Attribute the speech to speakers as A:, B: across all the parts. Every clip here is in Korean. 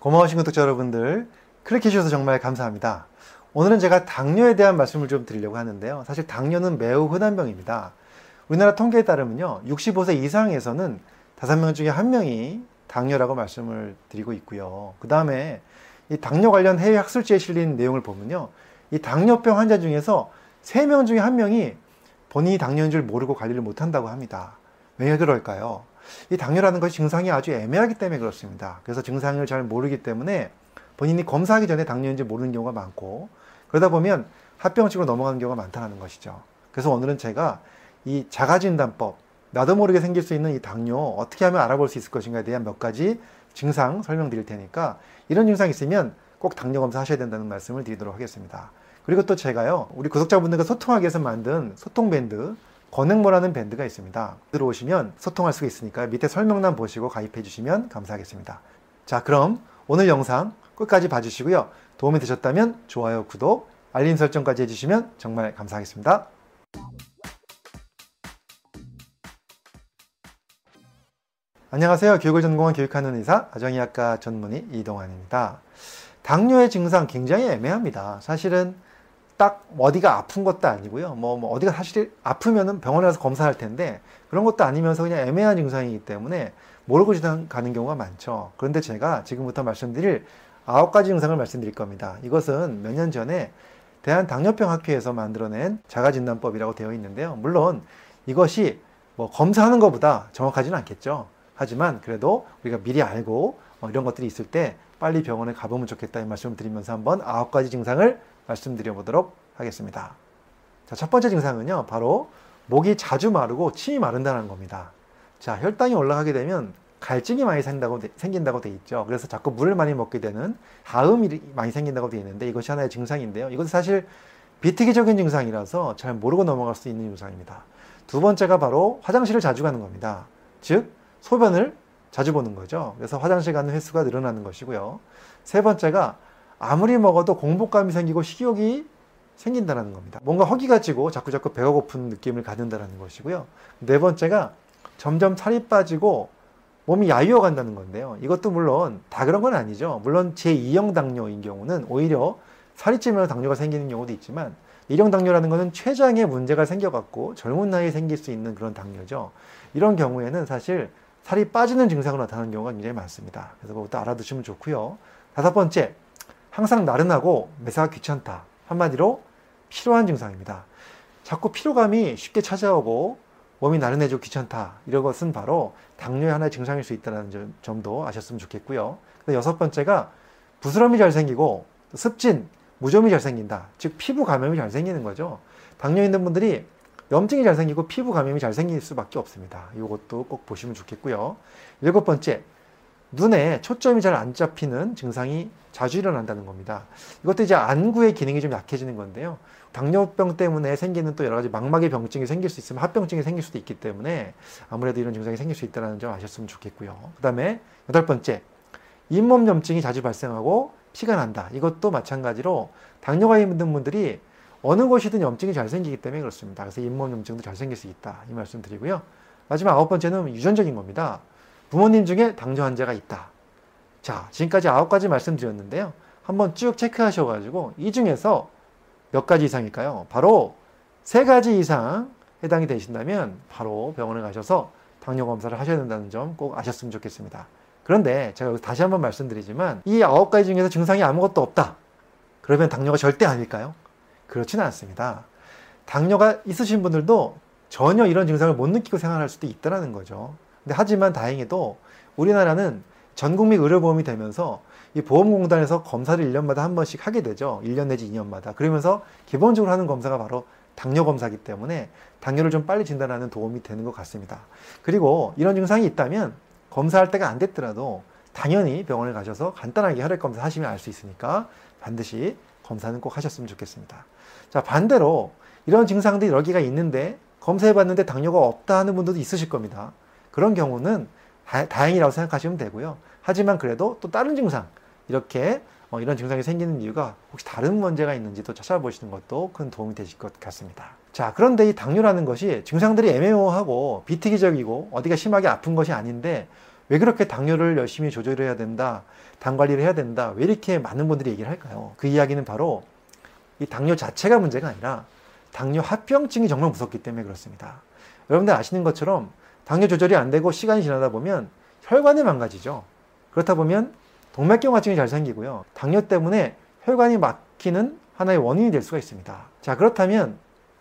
A: 고마우신 구독자 여러분들 클릭해 주셔서 정말 감사합니다. 오늘은 제가 당뇨에 대한 말씀을 좀 드리려고 하는데요. 사실 당뇨는 매우 흔한 병입니다. 우리나라 통계에 따르면요. 65세 이상에서는 5명 중에 1명이 당뇨라고 말씀을 드리고 있고요. 그 다음에 이 당뇨 관련 해외 학술지에 실린 내용을 보면요. 이 당뇨병 환자 중에서 3명 중에 1명이 본인이 당뇨인 줄 모르고 관리를 못한다고 합니다. 왜 그럴까요? 이 당뇨라는 것이 증상이 아주 애매하기 때문에 그렇습니다. 그래서 증상을 잘 모르기 때문에 본인이 검사하기 전에 당뇨인지 모르는 경우가 많고 그러다 보면 합병증으로 넘어가는 경우가 많다는 것이죠. 그래서 오늘은 제가 이 자가진단법, 나도 모르게 생길 수 있는 이 당뇨 어떻게 하면 알아볼 수 있을 것인가에 대한 몇 가지 증상 설명드릴 테니까 이런 증상 있으면 꼭 당뇨 검사 하셔야 된다는 말씀을 드리도록 하겠습니다. 그리고 또 제가요, 우리 구독자분들과 소통하기 위해서 만든 소통밴드, 권행모라는 밴드가 있습니다. 들어오시면 소통할 수가 있으니까 밑에 설명란 보시고 가입해 주시면 감사하겠습니다. 자, 그럼 오늘 영상 끝까지 봐주시고요. 도움이 되셨다면 좋아요, 구독, 알림 설정까지 해주시면 정말 감사하겠습니다. 안녕하세요. 교육을 전공한 교육하는 의사, 가정의학과 전문의 이동환입니다. 당뇨의 증상 굉장히 애매합니다. 사실은 딱 어디가 아픈 것도 아니고요. 뭐, 뭐 어디가 사실 아프면은 병원에 가서 검사할 텐데 그런 것도 아니면서 그냥 애매한 증상이기 때문에 모르고 지나가는 경우가 많죠. 그런데 제가 지금부터 말씀드릴 아홉 가지 증상을 말씀드릴 겁니다. 이것은 몇 년 전에 대한당뇨병학회에서 만들어낸 자가진단법이라고 되어 있는데요. 물론 이것이 뭐 검사하는 것보다 정확하지는 않겠죠. 하지만 그래도 우리가 미리 알고 어, 이런 것들이 있을 때 빨리 병원에 가보면 좋겠다 이 말씀을 드리면서 한번 아홉 가지 증상을 말씀드려 보도록 하겠습니다. 자, 첫 번째 증상은요, 바로 목이 자주 마르고 침이 마른다는 겁니다. 자, 혈당이 올라가게 되면 갈증이 많이 생긴다고, 생긴다고 돼 있죠. 그래서 자꾸 물을 많이 먹게 되는 다음이 많이 생긴다고 돼 있는데 이것이 하나의 증상인데요. 이것은 사실 비특이적인 증상이라서 잘 모르고 넘어갈 수 있는 증상입니다. 두 번째가 바로 화장실을 자주 가는 겁니다. 즉, 소변을 자주 보는 거죠. 그래서 화장실 가는 횟수가 늘어나는 것이고요. 세 번째가 아무리 먹어도 공복감이 생기고 식욕이 생긴다는 겁니다. 뭔가 허기가 지고 자꾸자꾸 배가 고픈 느낌을 갖는다는 것이고요. 네 번째가 점점 살이 빠지고 몸이 야유어 간다는 건데요. 이것도 물론 다 그런 건 아니죠. 물론 제2형 당뇨인 경우는 오히려 살이 찌면 당뇨가 생기는 경우도 있지만 1형 당뇨라는 것은 췌장에 문제가 생겨갖고 젊은 나이에 생길 수 있는 그런 당뇨죠. 이런 경우에는 사실 살이 빠지는 증상으로 나타나는 경우가 굉장히 많습니다. 그래서 그것도 알아두시면 좋고요. 다섯 번째, 항상 나른하고 매사가 귀찮다. 한마디로 피로한 증상입니다. 자꾸 피로감이 쉽게 찾아오고 몸이 나른해지고 귀찮다. 이런 것은 바로 당뇨의 하나의 증상일 수 있다는 점도 아셨으면 좋겠고요. 여섯 번째가 부스럼이 잘 생기고 습진, 무좀이 잘 생긴다. 즉 피부 감염이 잘 생기는 거죠. 당뇨 있는 분들이 염증이 잘 생기고 피부 감염이 잘 생길 수밖에 없습니다. 이것도 꼭 보시면 좋겠고요. 일곱 번째, 눈에 초점이 잘 안 잡히는 증상이 자주 일어난다는 겁니다. 이것도 이제 안구의 기능이 좀 약해지는 건데요. 당뇨병 때문에 생기는 또 여러 가지 망막의 병증이 생길 수 있으면 합병증이 생길 수도 있기 때문에 아무래도 이런 증상이 생길 수 있다는 점 아셨으면 좋겠고요. 그 다음에 여덟 번째, 잇몸 염증이 자주 발생하고 피가 난다. 이것도 마찬가지로 당뇨가 있는 분들이 어느 곳이든 염증이 잘 생기기 때문에 그렇습니다. 그래서 잇몸 염증도 잘 생길 수 있다. 이 말씀 드리고요. 마지막 아홉 번째는 유전적인 겁니다. 부모님 중에 당뇨 환자가 있다. 자, 지금까지 아홉 가지 말씀드렸는데요. 한번 쭉 체크하셔가지고 이 중에서 몇 가지 이상일까요? 바로 세 가지 이상 해당이 되신다면 바로 병원에 가셔서 당뇨 검사를 하셔야 된다는 점 꼭 아셨으면 좋겠습니다. 그런데 제가 다시 한번 말씀드리지만 이 아홉 가지 중에서 증상이 아무것도 없다. 그러면 당뇨가 절대 아닐까요? 그렇지는 않습니다. 당뇨가 있으신 분들도 전혀 이런 증상을 못 느끼고 생활할 수도 있다는 거죠. 근데 하지만 다행히도 우리나라는 전국민 의료보험이 되면서 이 보험공단에서 검사를 1년마다 한 번씩 하게 되죠. 1년 내지 2년마다. 그러면서 기본적으로 하는 검사가 바로 당뇨 검사기 때문에 당뇨를 좀 빨리 진단하는 도움이 되는 것 같습니다. 그리고 이런 증상이 있다면 검사할 때가 안 됐더라도 당연히 병원에 가셔서 간단하게 혈액 검사 하시면 알 수 있으니까 반드시 검사는 꼭 하셨으면 좋겠습니다. 자, 반대로 이런 증상들이 여러 개가 있는데 검사해 봤는데 당뇨가 없다 하는 분들도 있으실 겁니다. 그런 경우는 다, 행이라고 생각하시면 되고요. 하지만 그래도 또 다른 증상, 이렇게 어, 이런 증상이 생기는 이유가 혹시 다른 문제가 있는지도 찾아보시는 것도 큰 도움이 되실 것 같습니다. 자, 그런데 이 당뇨라는 것이 증상들이 애매모호하고 비특이적이고 어디가 심하게 아픈 것이 아닌데 왜 그렇게 당뇨를 열심히 조절해야 된다, 당 관리를 해야 된다, 왜 이렇게 많은 분들이 얘기를 할까요? 그 이야기는 바로 이 당뇨 자체가 문제가 아니라 당뇨 합병증이 정말 무섭기 때문에 그렇습니다. 여러분들 아시는 것처럼 당뇨 조절이 안 되고 시간이 지나다 보면 혈관이 망가지죠. 그렇다 보면 동맥경화증이 잘 생기고요. 당뇨 때문에 혈관이 막히는 하나의 원인이 될 수가 있습니다. 자, 그렇다면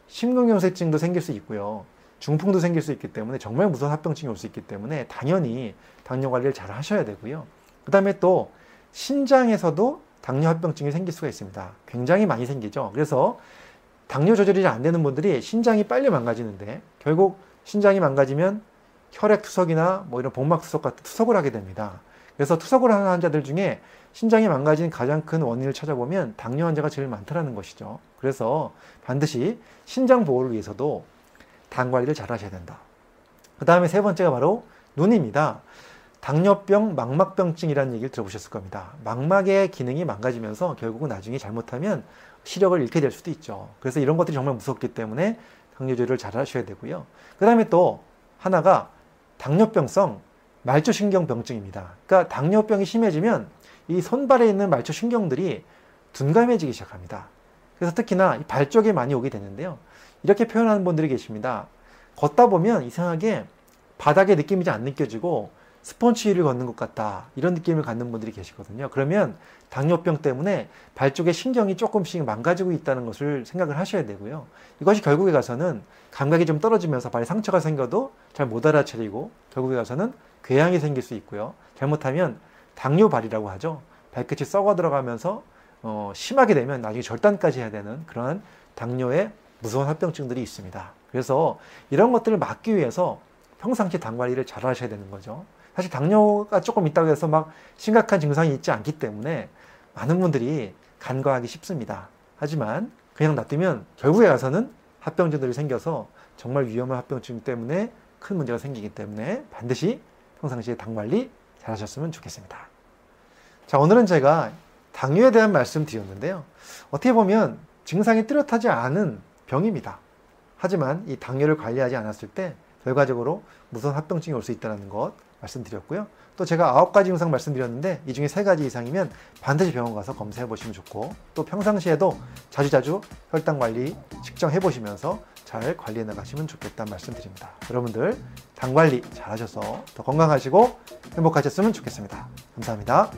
A: 심근경색증도 생길 수 있고요. 중풍도 생길 수 있기 때문에 정말 무서운 합병증이 올 수 있기 때문에 당연히 당뇨 관리를 잘 하셔야 되고요. 그 다음에 또 신장에서도 당뇨 합병증이 생길 수가 있습니다. 굉장히 많이 생기죠. 그래서 당뇨 조절이 잘 안 되는 분들이 신장이 빨리 망가지는데 결국 신장이 망가지면 혈액 투석이나 뭐 이런 복막 투석 같은 투석을 하게 됩니다. 그래서 투석을 하는 환자들 중에 신장이 망가진 가장 큰 원인을 찾아보면 당뇨 환자가 제일 많다는 것이죠. 그래서 반드시 신장 보호를 위해서도 당 관리를 잘 하셔야 된다. 그 다음에 세 번째가 바로 눈입니다. 당뇨병, 망막병증이라는 얘기를 들어보셨을 겁니다. 망막의 기능이 망가지면서 결국은 나중에 잘못하면 시력을 잃게 될 수도 있죠. 그래서 이런 것들이 정말 무섭기 때문에 당뇨 조절을 잘 하셔야 되고요. 그 다음에 또 하나가 당뇨병성 말초신경병증입니다. 그러니까 당뇨병이 심해지면 이 손발에 있는 말초신경들이 둔감해지기 시작합니다. 그래서 특히나 발 쪽에 많이 오게 되는데요. 이렇게 표현하는 분들이 계십니다. 걷다 보면 이상하게 바닥에 느낌이 잘 안 느껴지고 스펀지 힐을 걷는 것 같다. 이런 느낌을 갖는 분들이 계시거든요. 그러면 당뇨병 때문에 발 쪽에 신경이 조금씩 망가지고 있다는 것을 생각을 하셔야 되고요. 이것이 결국에 가서는 감각이 좀 떨어지면서 발에 상처가 생겨도 잘 못 알아차리고 결국에 가서는 궤양이 생길 수 있고요. 잘못하면 당뇨발이라고 하죠. 발끝이 썩어 들어가면서 어, 심하게 되면 나중에 절단까지 해야 되는 그런 당뇨의 무서운 합병증들이 있습니다. 그래서 이런 것들을 막기 위해서 평상시 당 관리를 잘 하셔야 되는 거죠. 사실 당뇨가 조금 있다고 해서 막 심각한 증상이 있지 않기 때문에 많은 분들이 간과하기 쉽습니다. 하지만 그냥 놔두면 결국에 가서는 합병증들이 생겨서 정말 위험한 합병증 때문에 큰 문제가 생기기 때문에 반드시 평상시에 당 관리 잘 하셨으면 좋겠습니다. 자, 오늘은 제가 당뇨에 대한 말씀 드렸는데요. 어떻게 보면 증상이 뚜렷하지 않은 병입니다. 하지만 이 당뇨를 관리하지 않았을 때 결과적으로 무서운 합병증이 올 수 있다는 것 말씀드렸고요. 또 제가 아홉 가지 증상 말씀드렸는데 이 중에 세 가지 이상이면 반드시 병원 가서 검사해 보시면 좋고 또 평상시에도 자주자주 혈당 관리 측정해 보시면서 잘 관리해 나가시면 좋겠다는 말씀드립니다. 여러분들 당 관리 잘 하셔서 더 건강하시고 행복하셨으면 좋겠습니다. 감사합니다.